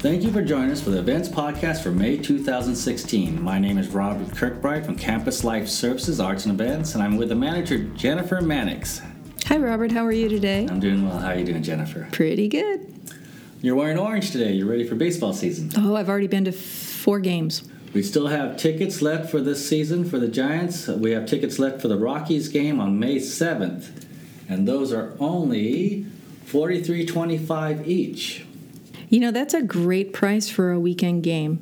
Thank you for joining us for the events podcast for May 2016. My name is Robert Kirkbride from Campus Life Services Arts and Events, and I'm with the manager Jennifer Mannix. Hi, Robert. How are you today? I'm doing well. How are you doing, Jennifer? Pretty good. You're wearing orange today. You're ready for baseball season. Oh, I've already been to four games. We still have tickets left for this season for the Giants. We have tickets left for the Rockies game on May 7th, and those are only $43.25 each. You know, that's a great price for a weekend game.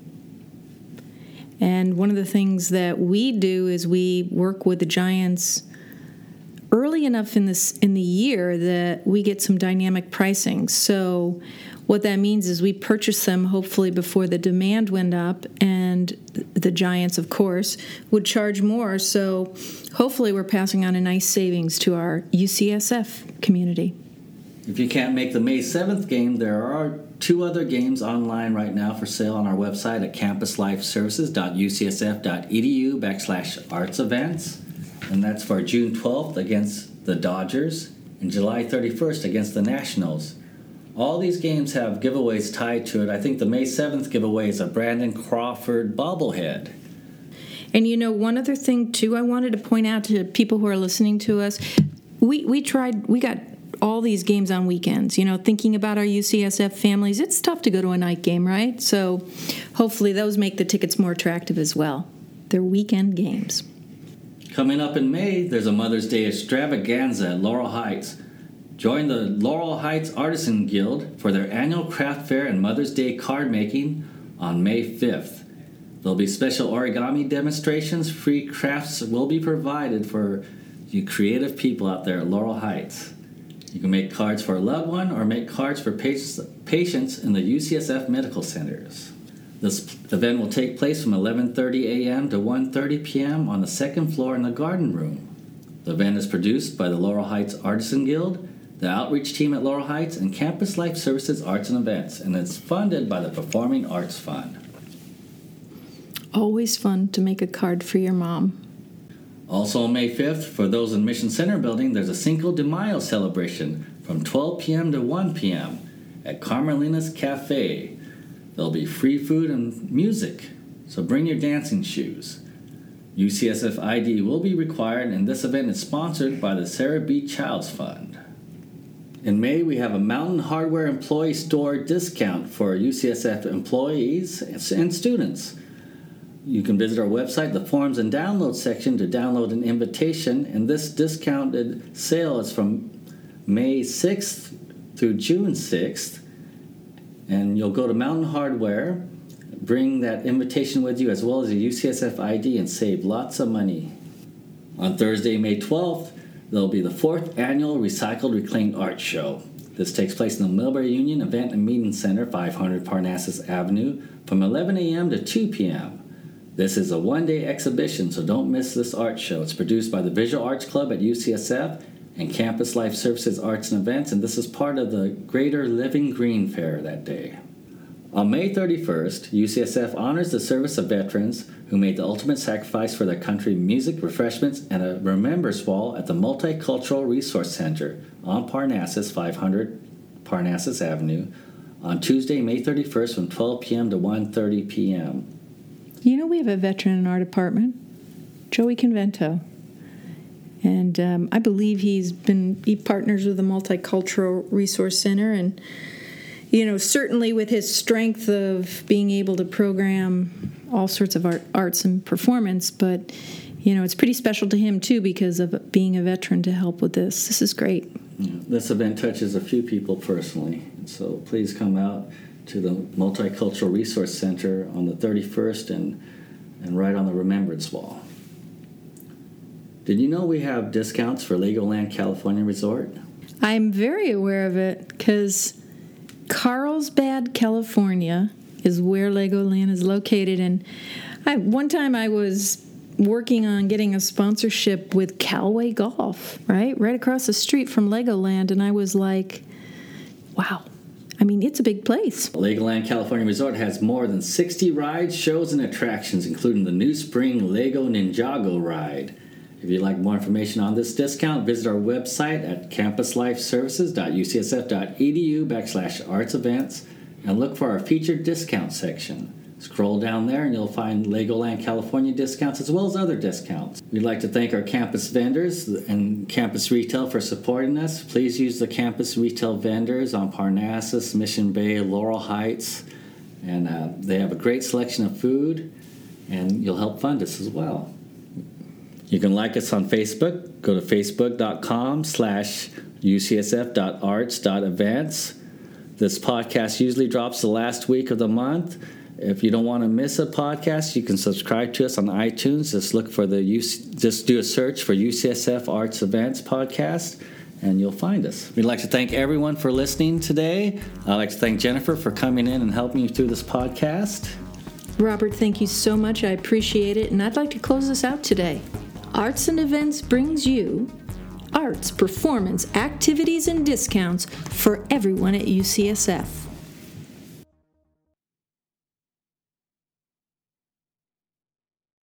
And one of the things that we do is we work with the Giants early enough in this in the year that we get some dynamic pricing. So what that means is we purchase them hopefully before the demand went up and the Giants of course would charge more. So hopefully we're passing on a nice savings to our UCSF community. If you can't make the May 7th game, there are two other games online right now for sale on our website at campuslifeservices.ucsf.edu backslash arts events. And that's for June 12th against the Dodgers and July 31st against the Nationals. All these games have giveaways tied to it. I think the May 7th giveaway is a Brandon Crawford bobblehead. And you know, one other thing too, I wanted to point out to people who are listening to us, we we tried, we got all these games on weekends. You know, thinking about our UCSF families, it's tough to go to a night game, right? So hopefully those make the tickets more attractive as well. They're weekend games. Coming up in May, there's a Mother's Day extravaganza at Laurel Heights. Join the Laurel Heights Artisan Guild for their annual craft fair and Mother's Day card making on May 5th. There'll be special origami demonstrations. Free crafts will be provided for you creative people out there at Laurel Heights. You can make cards for a loved one or make cards for patients in the UCSF medical centers. This event will take place from 11:30 a.m. to 1:30 p.m. on the second floor in the garden room. The event is produced by the Laurel Heights Artisan Guild, the outreach team at Laurel Heights, and Campus Life Services Arts and Events, and it's funded by the Performing Arts Fund. Always fun to make a card for your mom. Also on May 5th, for those in Mission Center building, there's a Cinco de Mayo celebration from 12 p.m. to 1 p.m. at Carmelina's Cafe. There'll be free food and music, so bring your dancing shoes. UCSF ID will be required, and this event is sponsored by the Sarah B. Childs Fund. In May, we have a Mountain Hardwear Employee Store discount for UCSF employees and students. You can visit our website, the forms and download section, to download an invitation. And this discounted sale is from May 6th through June 6th. And you'll go to Mountain Hardwear, bring that invitation with you as well as a UCSF ID, and save lots of money. On Thursday, May 12th, there'll be the fourth annual Recycled Reclaimed Art Show. This takes place in the Millberry Union Event and Meeting Center, 500 Parnassus Avenue, from 11 a.m. to 2 p.m. This is a one day exhibition, so don't miss this art show. It's produced by the Visual Arts Club at UCSF and Campus Life Services Arts and Events, and this is part of the Greater Living Green Fair that day. On May 31st, UCSF honors the service of veterans who made the ultimate sacrifice for their country music, refreshments, and a remembrance wall at the Multicultural Resource Center on Parnassus, 500 Parnassus Avenue, on Tuesday, May 31st from 12 p.m. to 1.30 p.m. You know, we have a veteran in our department, Joey Convento. And um, I believe he's been, he partners with the Multicultural Resource Center. And, you know, certainly with his strength of being able to program all sorts of art, arts and performance, but, you know, it's pretty special to him too because of being a veteran to help with this. This is great. This event touches a few people personally. So please come out to the Multicultural Resource Center on the 31st and, and right on the Remembrance Wall. Did you know we have discounts for Legoland California Resort? I'm very aware of it because Carlsbad, California is where Legoland is located. And I, one time I was working on getting a sponsorship with Callaway Golf, right? Right across the street from Legoland. And I was like, wow, I mean, it's a big place. Legoland California Resort has more than 60 rides, shows, and attractions, including the new spring Lego Ninjago ride. If you'd like more information on this discount, visit our website at campuslifeservices.ucsf.edu backslash arts events. and look for our featured discount section. Scroll down there and you'll find Legoland California discounts as well as other discounts. We'd like to thank our campus vendors and campus retail for supporting us. Please use the campus retail vendors on Parnassus, Mission Bay, Laurel Heights, and uh, they have a great selection of food and you'll help fund us as well. You can like us on Facebook. Go to facebook.com slash ucsf.arts.events. This podcast usually drops the last week of the month. If you don't want to miss a podcast, you can subscribe to us on iTunes. Just look for the just do a search for UCSF Arts Events podcast and you'll find us. We'd like to thank everyone for listening today. I'd like to thank Jennifer for coming in and helping you through this podcast. Robert, thank you so much. I appreciate it. And I'd like to close us out today. Arts and Events brings you arts, performance, activities, and discounts for everyone at UCSF.